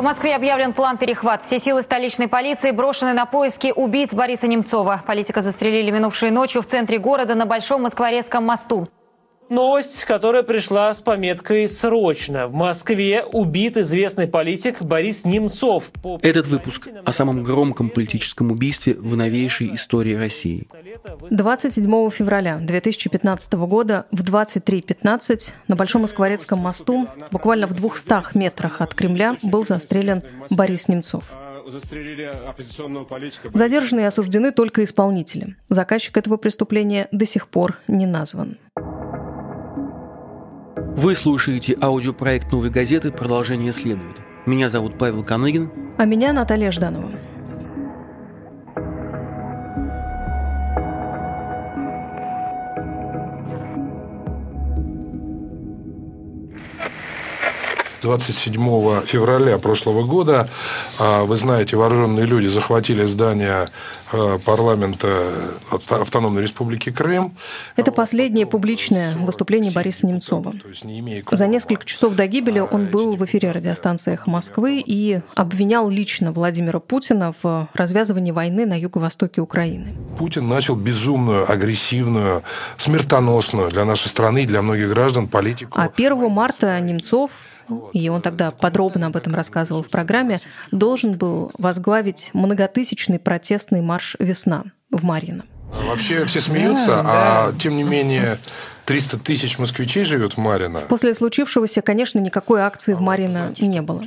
В Москве объявлен план перехват. Все силы столичной полиции брошены на поиски убийц Бориса Немцова. Политика застрелили минувшей ночью в центре города на Большом Москворецком мосту. Новость, которая пришла с пометкой «Срочно». В Москве убит известный политик Борис Немцов. Этот выпуск о самом громком политическом убийстве в новейшей истории России. 27 февраля 2015 года в 23.15 на Большом Москворецком мосту, буквально в 200 метрах от Кремля, был застрелен Борис Немцов. Задержаны и осуждены только исполнители. Заказчик этого преступления до сих пор не назван. Вы слушаете аудиопроект «Новой газеты». Продолжение следует. Меня зовут Павел Коныгин. А меня Наталья Жданова. 27 февраля прошлого года, а, вы знаете, вооруженные люди захватили здание а, парламента Автономной Республики Крым. Это последнее публичное выступление Бориса Немцова. За несколько часов до гибели он был в эфире радиостанции «Эхо Москвы» и обвинял лично Владимира Путина в развязывании войны на юго-востоке Украины. Путин начал безумную, агрессивную, смертоносную для нашей страны и для многих граждан политику. А 1 марта Немцов и он тогда подробно об этом рассказывал в программе, должен был возглавить многотысячный протестный марш «Весна» в Марино. Вообще все смеются, да, а да. тем не менее 300 тысяч москвичей живет в Марино. После случившегося, конечно, никакой акции в Марино не было.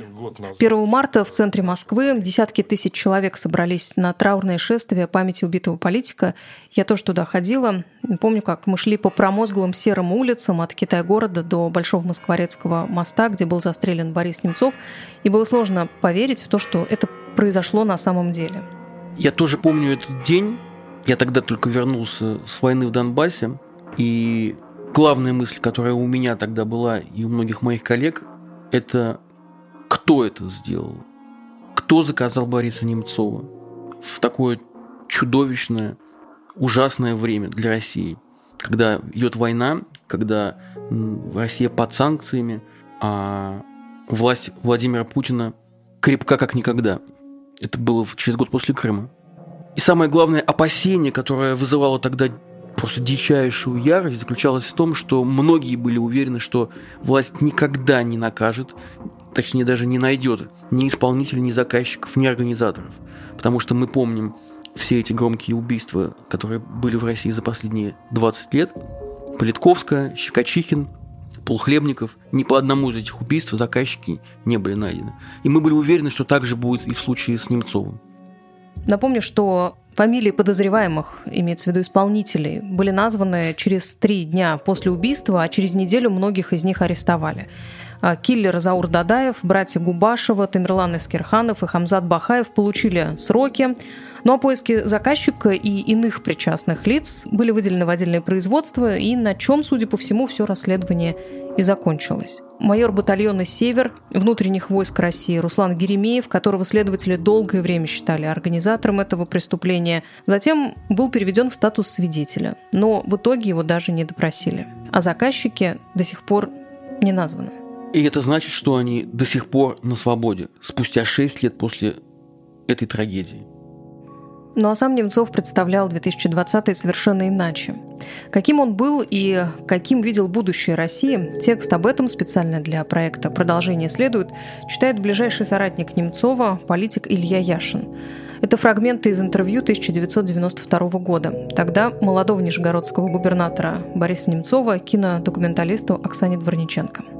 1 марта в центре Москвы десятки тысяч человек собрались на траурное шествие памяти убитого политика. Я тоже туда ходила. Помню, как мы шли по промозглым серым улицам от Китая-города до Большого Москворецкого моста, где был застрелен Борис Немцов. И было сложно поверить в то, что это произошло на самом деле. Я тоже помню этот день. Я тогда только вернулся с войны в Донбассе. И главная мысль, которая у меня тогда была и у многих моих коллег, это кто это сделал? Кто заказал Бориса Немцова в такое чудовищное, ужасное время для России, когда идет война, когда Россия под санкциями, а власть Владимира Путина крепка как никогда. Это было через год после Крыма. И самое главное опасение, которое вызывало тогда просто дичайшую ярость заключалась в том, что многие были уверены, что власть никогда не накажет, точнее даже не найдет ни исполнителей, ни заказчиков, ни организаторов. Потому что мы помним все эти громкие убийства, которые были в России за последние 20 лет. Политковская, Щекочихин, Полхлебников. Ни по одному из этих убийств заказчики не были найдены. И мы были уверены, что так же будет и в случае с Немцовым. Напомню, что Фамилии подозреваемых, имеется в виду исполнителей, были названы через три дня после убийства, а через неделю многих из них арестовали. А киллер Заур Дадаев, братья Губашева, Тамерлан Искерханов и Хамзат Бахаев получили сроки. Ну а поиски заказчика и иных причастных лиц были выделены в отдельное производство, и на чем, судя по всему, все расследование и закончилось. Майор батальона «Север» внутренних войск России Руслан Геремеев, которого следователи долгое время считали организатором этого преступления, затем был переведен в статус свидетеля, но в итоге его даже не допросили. А заказчики до сих пор не названы. И это значит, что они до сих пор на свободе, спустя 6 лет после этой трагедии. Ну а сам Немцов представлял 2020 совершенно иначе. Каким он был и каким видел будущее России, текст об этом специально для проекта «Продолжение следует» читает ближайший соратник Немцова, политик Илья Яшин. Это фрагменты из интервью 1992 года. Тогда молодого нижегородского губернатора Бориса Немцова кинодокументалисту Оксане Дворниченко.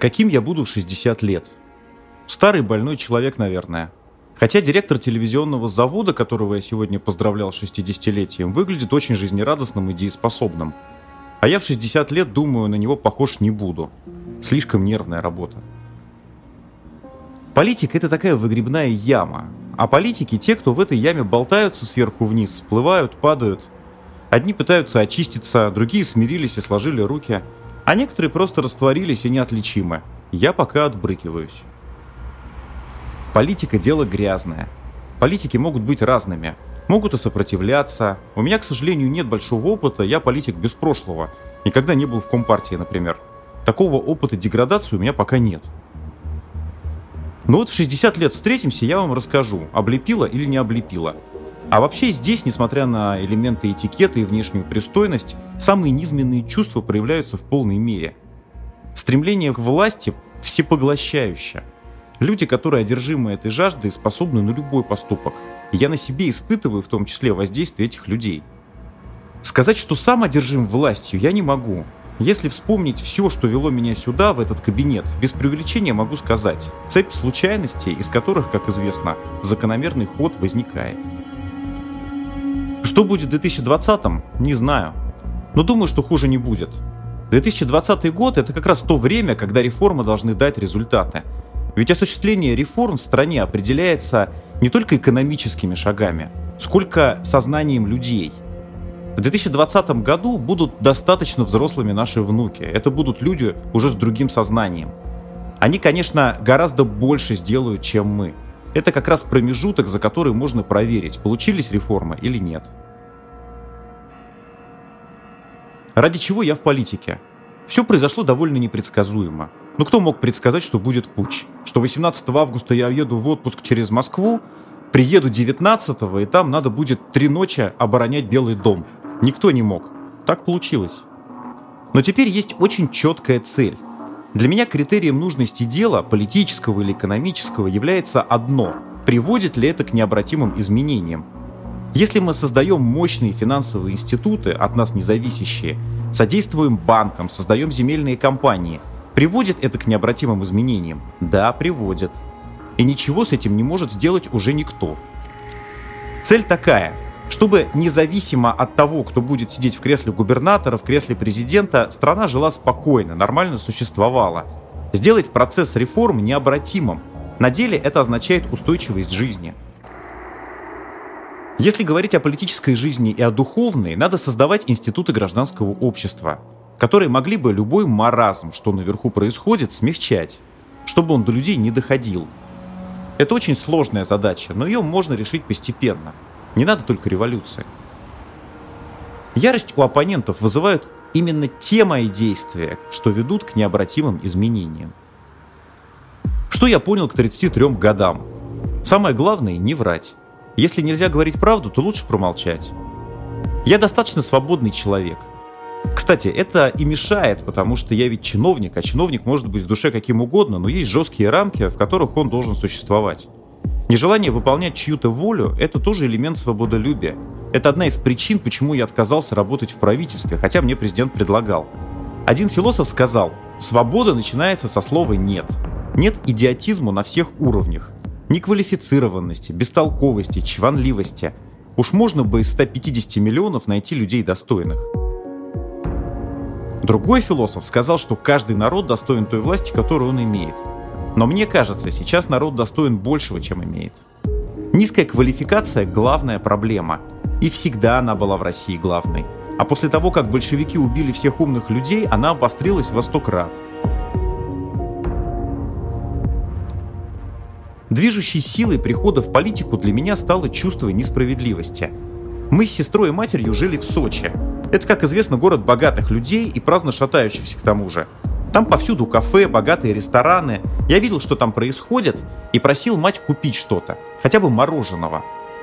Каким я буду в 60 лет? Старый больной человек, наверное. Хотя директор телевизионного завода, которого я сегодня поздравлял с 60-летием, выглядит очень жизнерадостным и дееспособным. А я в 60 лет, думаю, на него похож не буду. Слишком нервная работа. Политика – это такая выгребная яма. А политики – те, кто в этой яме болтаются сверху вниз, всплывают, падают. Одни пытаются очиститься, другие смирились и сложили руки – а некоторые просто растворились и неотличимы. Я пока отбрыкиваюсь. Политика – дело грязное. Политики могут быть разными. могут и сопротивляться. У меня, к сожалению, нет большого опыта, я политик без прошлого. Никогда не был в Компартии, например. Такого опыта деградации у меня пока нет. Но вот в 60 лет встретимся, я вам расскажу, облепила или не облепила. А вообще здесь, несмотря на элементы этикета и внешнюю пристойность, самые низменные чувства проявляются в полной мере. Стремление к власти всепоглощающее. Люди, которые одержимы этой жаждой, способны на любой поступок. Я на себе испытываю в том числе воздействие этих людей. Сказать, что сам одержим властью, я не могу. Если вспомнить все, что вело меня сюда, в этот кабинет, без преувеличения могу сказать, цепь случайностей, из которых, как известно, закономерный ход возникает. Что будет в 2020-м, не знаю. Но думаю, что хуже не будет. 2020 год – это как раз то время, когда реформы должны дать результаты. Ведь осуществление реформ в стране определяется не только экономическими шагами, сколько сознанием людей – в 2020 году будут достаточно взрослыми наши внуки. Это будут люди уже с другим сознанием. Они, конечно, гораздо больше сделают, чем мы. Это как раз промежуток, за который можно проверить, получились реформы или нет. Ради чего я в политике? Все произошло довольно непредсказуемо. Но кто мог предсказать, что будет путь? Что 18 августа я еду в отпуск через Москву, приеду 19 и там надо будет три ночи оборонять Белый дом – Никто не мог. Так получилось. Но теперь есть очень четкая цель. Для меня критерием нужности дела, политического или экономического, является одно – приводит ли это к необратимым изменениям. Если мы создаем мощные финансовые институты, от нас независящие, содействуем банкам, создаем земельные компании, приводит это к необратимым изменениям? Да, приводит. И ничего с этим не может сделать уже никто. Цель такая – чтобы независимо от того, кто будет сидеть в кресле губернатора, в кресле президента, страна жила спокойно, нормально существовала. Сделать процесс реформ необратимым. На деле это означает устойчивость жизни. Если говорить о политической жизни и о духовной, надо создавать институты гражданского общества, которые могли бы любой маразм, что наверху происходит, смягчать, чтобы он до людей не доходил. Это очень сложная задача, но ее можно решить постепенно – не надо только революции. Ярость у оппонентов вызывают именно те мои действия, что ведут к необратимым изменениям. Что я понял к 33 годам? Самое главное – не врать. Если нельзя говорить правду, то лучше промолчать. Я достаточно свободный человек. Кстати, это и мешает, потому что я ведь чиновник, а чиновник может быть в душе каким угодно, но есть жесткие рамки, в которых он должен существовать. Нежелание выполнять чью-то волю – это тоже элемент свободолюбия. Это одна из причин, почему я отказался работать в правительстве, хотя мне президент предлагал. Один философ сказал, свобода начинается со слова «нет». Нет идиотизму на всех уровнях. Неквалифицированности, бестолковости, чванливости. Уж можно бы из 150 миллионов найти людей достойных. Другой философ сказал, что каждый народ достоин той власти, которую он имеет – но мне кажется, сейчас народ достоин большего, чем имеет. Низкая квалификация – главная проблема. И всегда она была в России главной. А после того, как большевики убили всех умных людей, она обострилась во сто крат. Движущей силой прихода в политику для меня стало чувство несправедливости. Мы с сестрой и матерью жили в Сочи. Это, как известно, город богатых людей и праздно шатающихся к тому же. Там повсюду кафе, богатые рестораны. Я видел, что там происходит, и просил мать купить что-то, хотя бы мороженого.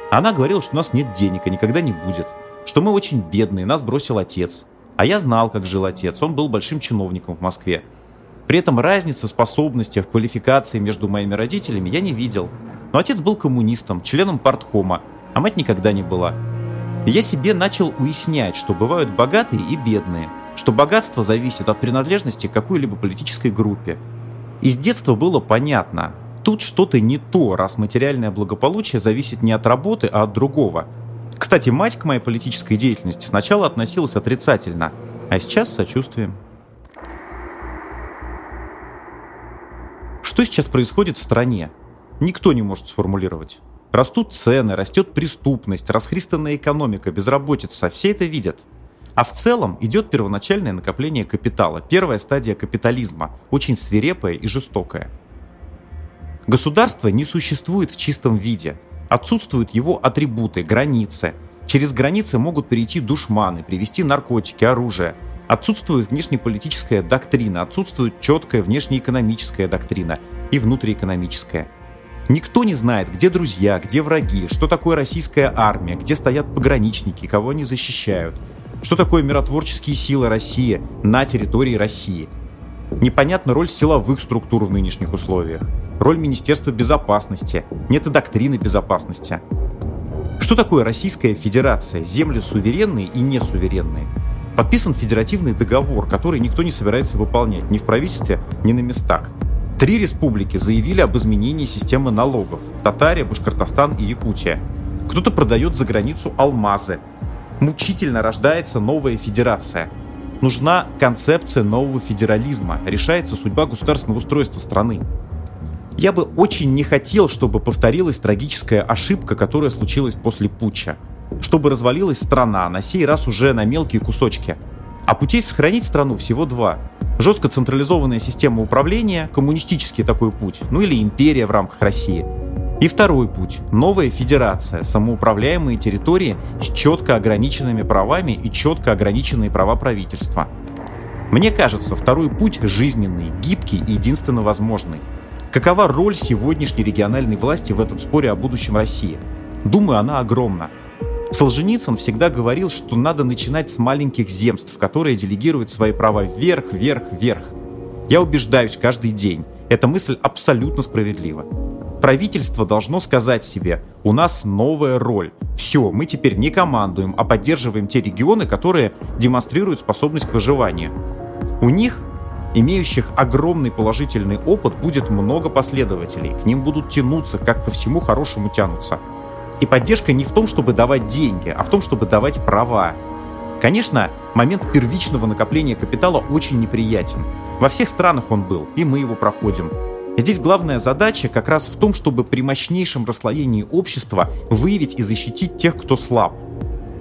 Она говорила, что у нас нет денег и никогда не будет, что мы очень бедные, нас бросил отец. А я знал, как жил отец, он был большим чиновником в Москве. При этом разницы в способностях, квалификации между моими родителями я не видел. Но отец был коммунистом, членом парткома, а мать никогда не была. И я себе начал уяснять, что бывают богатые и бедные – что богатство зависит от принадлежности к какой-либо политической группе. И с детства было понятно, тут что-то не то, раз материальное благополучие зависит не от работы, а от другого. Кстати, мать к моей политической деятельности сначала относилась отрицательно, а сейчас сочувствием. Что сейчас происходит в стране? Никто не может сформулировать. Растут цены, растет преступность, расхристанная экономика, безработица. Все это видят. А в целом идет первоначальное накопление капитала, первая стадия капитализма, очень свирепая и жестокая. Государство не существует в чистом виде. Отсутствуют его атрибуты, границы. Через границы могут перейти душманы, привести наркотики, оружие. Отсутствует внешнеполитическая доктрина, отсутствует четкая внешнеэкономическая доктрина и внутриэкономическая. Никто не знает, где друзья, где враги, что такое российская армия, где стоят пограничники, кого они защищают, что такое миротворческие силы России на территории России. Непонятна роль силовых структур в нынешних условиях, роль Министерства безопасности, нет и доктрины безопасности. Что такое Российская Федерация, земли суверенные и несуверенные? Подписан федеративный договор, который никто не собирается выполнять ни в правительстве, ни на местах. Три республики заявили об изменении системы налогов – Татария, Башкортостан и Якутия. Кто-то продает за границу алмазы. Мучительно рождается новая федерация. Нужна концепция нового федерализма. Решается судьба государственного устройства страны. Я бы очень не хотел, чтобы повторилась трагическая ошибка, которая случилась после путча. Чтобы развалилась страна, на сей раз уже на мелкие кусочки. А путей сохранить страну всего два – жестко централизованная система управления, коммунистический такой путь, ну или империя в рамках России. И второй путь – новая федерация, самоуправляемые территории с четко ограниченными правами и четко ограниченные права правительства. Мне кажется, второй путь жизненный, гибкий и единственно возможный. Какова роль сегодняшней региональной власти в этом споре о будущем России? Думаю, она огромна. Солженицын всегда говорил, что надо начинать с маленьких земств, которые делегируют свои права вверх, вверх, вверх. Я убеждаюсь каждый день. Эта мысль абсолютно справедлива. Правительство должно сказать себе, у нас новая роль. Все, мы теперь не командуем, а поддерживаем те регионы, которые демонстрируют способность к выживанию. У них, имеющих огромный положительный опыт, будет много последователей. К ним будут тянуться, как ко всему хорошему тянутся. И поддержка не в том, чтобы давать деньги, а в том, чтобы давать права. Конечно, момент первичного накопления капитала очень неприятен. Во всех странах он был, и мы его проходим. Здесь главная задача как раз в том, чтобы при мощнейшем расслоении общества выявить и защитить тех, кто слаб.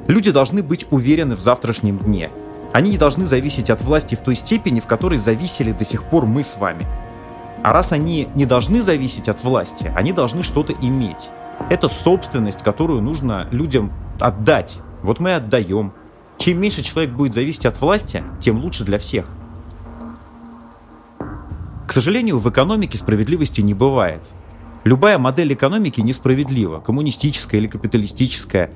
Люди должны быть уверены в завтрашнем дне. Они не должны зависеть от власти в той степени, в которой зависели до сих пор мы с вами. А раз они не должны зависеть от власти, они должны что-то иметь. Это собственность, которую нужно людям отдать. Вот мы отдаем. Чем меньше человек будет зависеть от власти, тем лучше для всех. К сожалению, в экономике справедливости не бывает. Любая модель экономики несправедлива, коммунистическая или капиталистическая,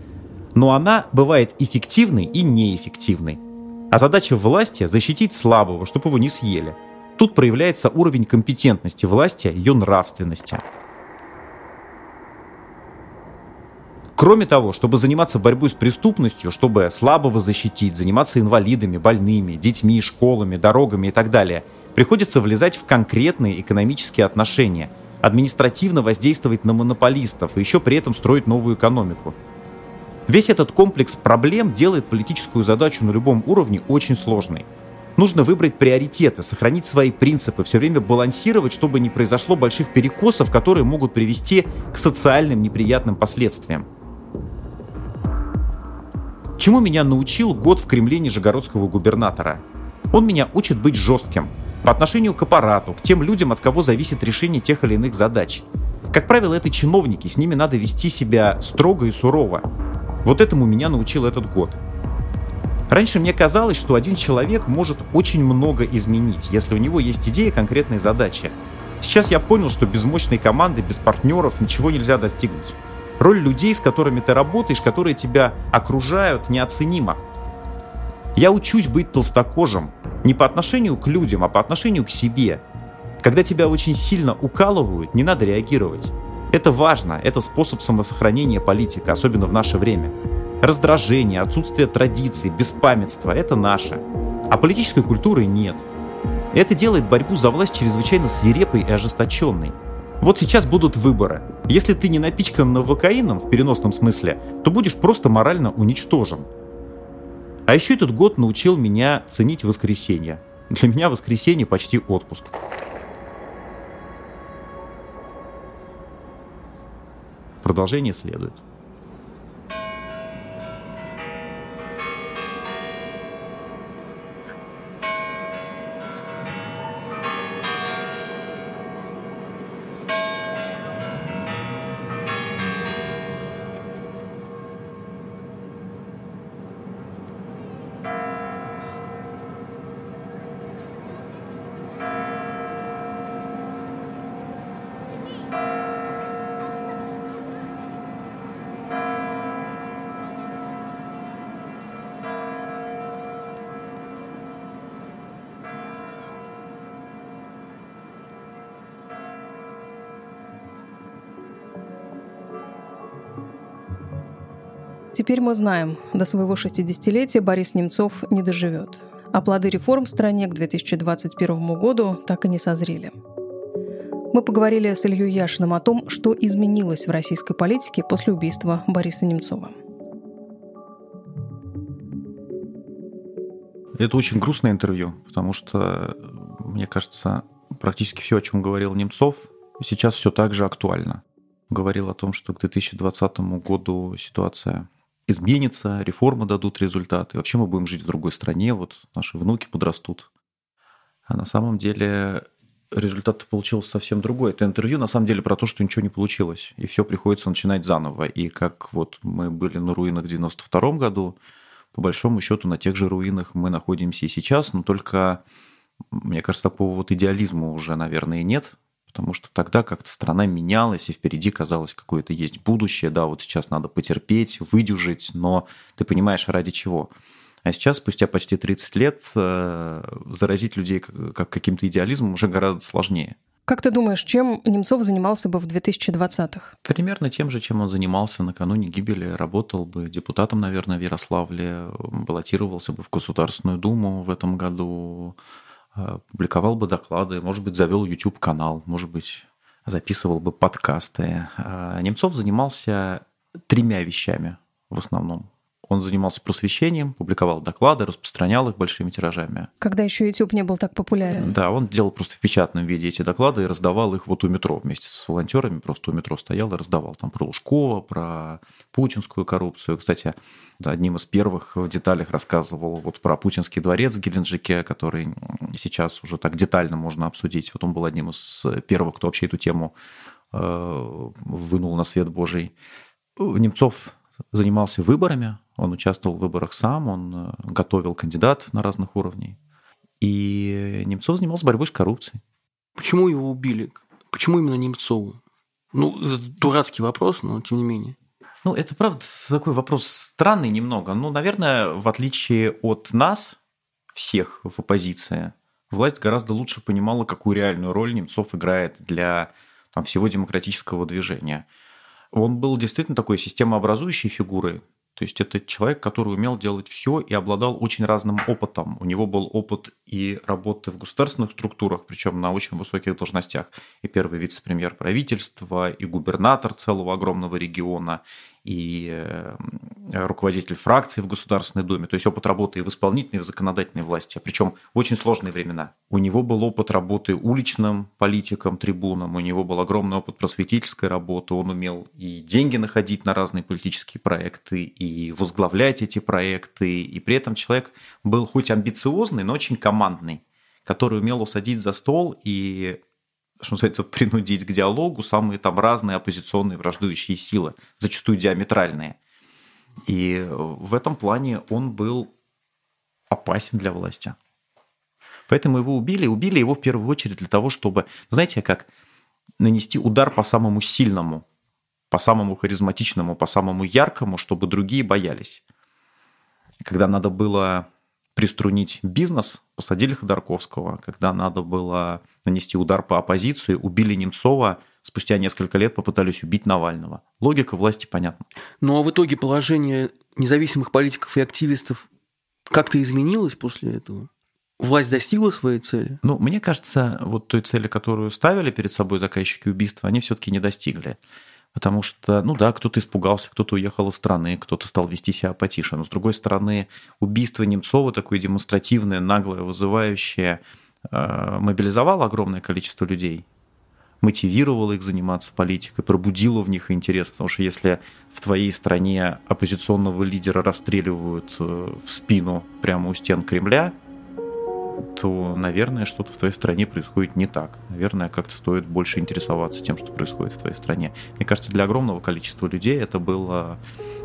но она бывает эффективной и неэффективной. А задача власти – защитить слабого, чтобы его не съели. Тут проявляется уровень компетентности власти, ее нравственности – Кроме того, чтобы заниматься борьбой с преступностью, чтобы слабого защитить, заниматься инвалидами, больными, детьми, школами, дорогами и так далее, приходится влезать в конкретные экономические отношения, административно воздействовать на монополистов и еще при этом строить новую экономику. Весь этот комплекс проблем делает политическую задачу на любом уровне очень сложной. Нужно выбрать приоритеты, сохранить свои принципы, все время балансировать, чтобы не произошло больших перекосов, которые могут привести к социальным неприятным последствиям. Чему меня научил год в Кремле нижегородского губернатора? Он меня учит быть жестким по отношению к аппарату, к тем людям, от кого зависит решение тех или иных задач. Как правило, это чиновники, с ними надо вести себя строго и сурово. Вот этому меня научил этот год. Раньше мне казалось, что один человек может очень много изменить, если у него есть идея конкретной задачи. Сейчас я понял, что без мощной команды, без партнеров ничего нельзя достигнуть. Роль людей, с которыми ты работаешь, которые тебя окружают, неоценима. Я учусь быть толстокожим не по отношению к людям, а по отношению к себе. Когда тебя очень сильно укалывают, не надо реагировать. Это важно, это способ самосохранения политика, особенно в наше время. Раздражение, отсутствие традиций, беспамятство – это наше. А политической культуры нет. Это делает борьбу за власть чрезвычайно свирепой и ожесточенной. Вот сейчас будут выборы. Если ты не напичкан новокаином в переносном смысле, то будешь просто морально уничтожен. А еще этот год научил меня ценить воскресенье. Для меня воскресенье почти отпуск. Продолжение следует. Теперь мы знаем, до своего 60-летия Борис Немцов не доживет. А плоды реформ в стране к 2021 году так и не созрели. Мы поговорили с Ильей Яшиным о том, что изменилось в российской политике после убийства Бориса Немцова. Это очень грустное интервью, потому что, мне кажется, практически все, о чем говорил Немцов, сейчас все так же актуально. Говорил о том, что к 2020 году ситуация изменится, реформы дадут результаты. Вообще мы будем жить в другой стране, вот наши внуки подрастут. А на самом деле результат получился совсем другой. Это интервью на самом деле про то, что ничего не получилось, и все приходится начинать заново. И как вот мы были на руинах в 92 году, по большому счету на тех же руинах мы находимся и сейчас, но только, мне кажется, такого вот идеализма уже, наверное, и нет, потому что тогда как-то страна менялась, и впереди казалось какое-то есть будущее, да, вот сейчас надо потерпеть, выдюжить, но ты понимаешь, ради чего. А сейчас, спустя почти 30 лет, э, заразить людей как каким-то идеализмом уже гораздо сложнее. Как ты думаешь, чем Немцов занимался бы в 2020-х? Примерно тем же, чем он занимался накануне гибели. Работал бы депутатом, наверное, в Ярославле, баллотировался бы в Государственную Думу в этом году, публиковал бы доклады, может быть, завел YouTube-канал, может быть, записывал бы подкасты. А Немцов занимался тремя вещами в основном. Он занимался просвещением, публиковал доклады, распространял их большими тиражами. Когда еще YouTube не был так популярен. Да, он делал просто в печатном виде эти доклады и раздавал их вот у метро вместе с волонтерами. Просто у метро стоял и раздавал там про Лужкова, про путинскую коррупцию. Кстати, одним из первых в деталях рассказывал вот про путинский дворец в Геленджике, который сейчас уже так детально можно обсудить. Вот он был одним из первых, кто вообще эту тему э, вынул на свет Божий. Немцов занимался выборами, он участвовал в выборах сам, он э, готовил кандидатов на разных уровнях. И Немцов занимался борьбой с коррупцией. Почему его убили? Почему именно Немцову? Ну, это дурацкий вопрос, но тем не менее. Ну, это правда такой вопрос странный немного. Ну, наверное, в отличие от нас, всех в оппозиции, власть гораздо лучше понимала, какую реальную роль Немцов играет для там, всего демократического движения. Он был действительно такой системообразующей фигурой, то есть это человек, который умел делать все и обладал очень разным опытом. У него был опыт и работы в государственных структурах, причем на очень высоких должностях. И первый вице-премьер правительства, и губернатор целого огромного региона, и э, руководитель фракции в Государственной Думе, то есть опыт работы и в исполнительной, и в законодательной власти, причем в очень сложные времена. У него был опыт работы уличным политиком, трибуном, у него был огромный опыт просветительской работы, он умел и деньги находить на разные политические проекты, и возглавлять эти проекты, и при этом человек был хоть амбициозный, но очень командный, который умел усадить за стол и что называется, принудить к диалогу самые там разные оппозиционные враждующие силы, зачастую диаметральные. И в этом плане он был опасен для власти. Поэтому его убили. Убили его в первую очередь для того, чтобы, знаете, как нанести удар по самому сильному, по самому харизматичному, по самому яркому, чтобы другие боялись. Когда надо было приструнить бизнес, посадили Ходорковского. Когда надо было нанести удар по оппозиции, убили Немцова, спустя несколько лет попытались убить Навального. Логика власти понятна. Ну а в итоге положение независимых политиков и активистов как-то изменилось после этого? Власть достигла своей цели? Ну, мне кажется, вот той цели, которую ставили перед собой заказчики убийства, они все-таки не достигли. Потому что, ну да, кто-то испугался, кто-то уехал из страны, кто-то стал вести себя потише. Но, с другой стороны, убийство Немцова, такое демонстративное, наглое, вызывающее, э, мобилизовало огромное количество людей мотивировало их заниматься политикой, пробудило в них интерес, потому что если в твоей стране оппозиционного лидера расстреливают э, в спину прямо у стен Кремля, то, наверное, что-то в твоей стране происходит не так. Наверное, как-то стоит больше интересоваться тем, что происходит в твоей стране. Мне кажется, для огромного количества людей это была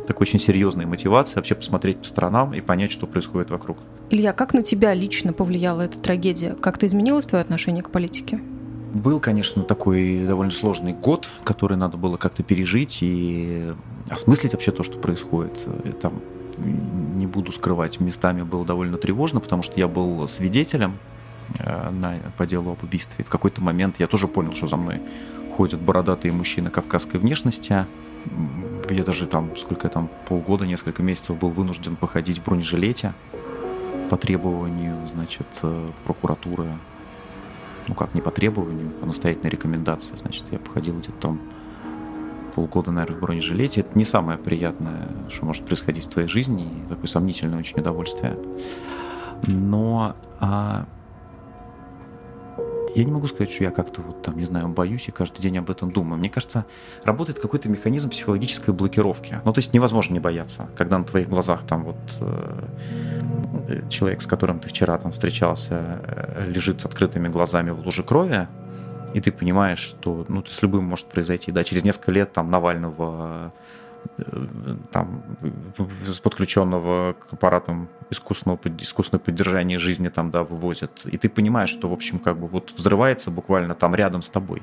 такой очень серьезная мотивация вообще посмотреть по сторонам и понять, что происходит вокруг. Илья, как на тебя лично повлияла эта трагедия? Как-то изменилось твое отношение к политике? Был, конечно, такой довольно сложный год, который надо было как-то пережить и осмыслить вообще то, что происходит. И там не буду скрывать, местами было довольно тревожно, потому что я был свидетелем э, на, по делу об убийстве. В какой-то момент я тоже понял, что за мной ходят бородатые мужчины кавказской внешности. я даже там, сколько там, полгода, несколько месяцев был вынужден походить в бронежилете по требованию, значит, э, прокуратуры. Ну как, не по требованию, а настоятельной рекомендации. Значит, я походил где-то там полгода, наверное, в бронежилете. Это не самое приятное, что может происходить в твоей жизни, и такое сомнительное очень удовольствие. Но а, я не могу сказать, что я как-то вот там, не знаю, боюсь и каждый день об этом думаю. Мне кажется, работает какой-то механизм психологической блокировки. Ну, то есть невозможно не бояться, когда на твоих глазах там вот э, человек, с которым ты вчера там встречался, э, лежит с открытыми глазами в луже крови, и ты понимаешь, что ну, с любым может произойти. Да, через несколько лет там Навального Э, там, с подключенного к аппаратам искусственного, искусственного поддержания жизни там, да, вывозят. И ты понимаешь, что, в общем, как бы вот взрывается буквально там рядом с тобой.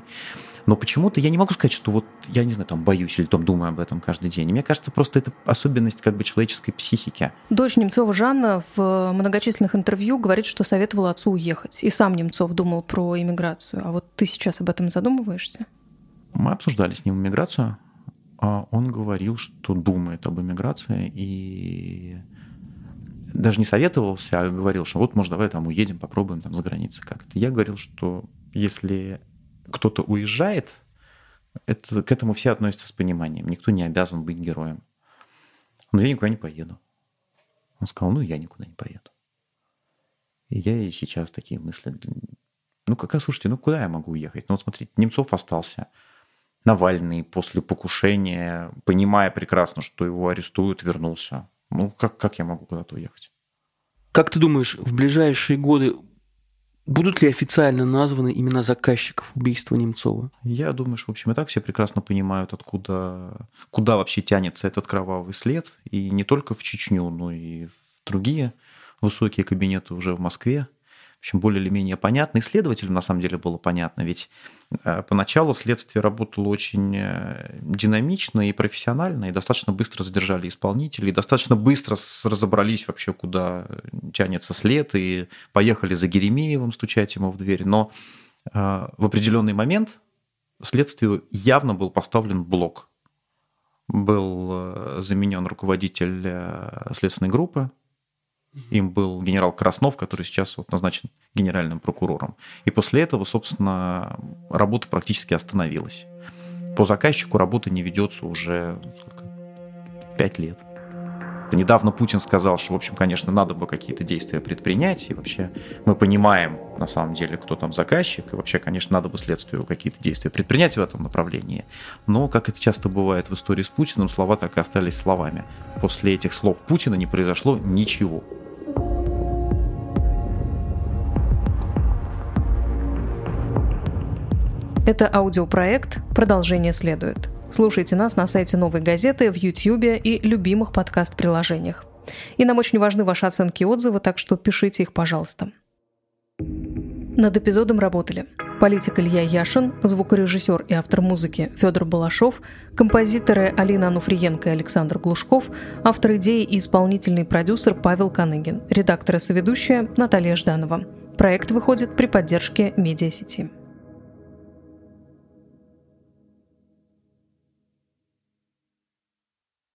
Но почему-то я не могу сказать, что вот я не знаю, там боюсь или там думаю об этом каждый день. мне кажется, просто это особенность как бы человеческой психики. Дочь Немцова Жанна в многочисленных интервью говорит, что советовала отцу уехать. И сам Немцов думал про иммиграцию. А вот ты сейчас об этом задумываешься? Мы обсуждали с ним иммиграцию. А он говорил, что думает об эмиграции и даже не советовался, а говорил, что вот, может, давай там уедем, попробуем там за границей как-то. Я говорил, что если кто-то уезжает, это, к этому все относятся с пониманием. Никто не обязан быть героем. Но я никуда не поеду. Он сказал, ну, я никуда не поеду. И я и сейчас такие мысли. Ну, как, слушайте, ну, куда я могу уехать? Ну, вот смотрите, Немцов остался. Навальный после покушения, понимая прекрасно, что его арестуют, вернулся. Ну, как, как я могу куда-то уехать? Как ты думаешь, в ближайшие годы будут ли официально названы имена заказчиков убийства Немцова? Я думаю, что, в общем, и так все прекрасно понимают, откуда, куда вообще тянется этот кровавый след. И не только в Чечню, но и в другие высокие кабинеты уже в Москве общем, более или менее понятно. И следователям, на самом деле, было понятно, ведь э, поначалу следствие работало очень э, динамично и профессионально, и достаточно быстро задержали исполнителей, достаточно быстро разобрались вообще, куда тянется след, и поехали за Геремеевым стучать ему в дверь. Но э, в определенный момент следствию явно был поставлен блок. Был заменен руководитель следственной группы, им был генерал Краснов, который сейчас вот назначен генеральным прокурором. И после этого, собственно, работа практически остановилась. По заказчику работа не ведется уже сколько? пять лет. Недавно Путин сказал, что, в общем, конечно, надо бы какие-то действия предпринять, и вообще мы понимаем, на самом деле, кто там заказчик, и вообще, конечно, надо бы следствию какие-то действия предпринять в этом направлении. Но, как это часто бывает в истории с Путиным, слова так и остались словами. После этих слов Путина не произошло ничего. Это аудиопроект «Продолжение следует». Слушайте нас на сайте «Новой газеты», в Ютьюбе и любимых подкаст-приложениях. И нам очень важны ваши оценки и отзывы, так что пишите их, пожалуйста. Над эпизодом работали политик Илья Яшин, звукорежиссер и автор музыки Федор Балашов, композиторы Алина Ануфриенко и Александр Глушков, автор идеи и исполнительный продюсер Павел Каныгин, редактор и соведущая Наталья Жданова. Проект выходит при поддержке медиасети.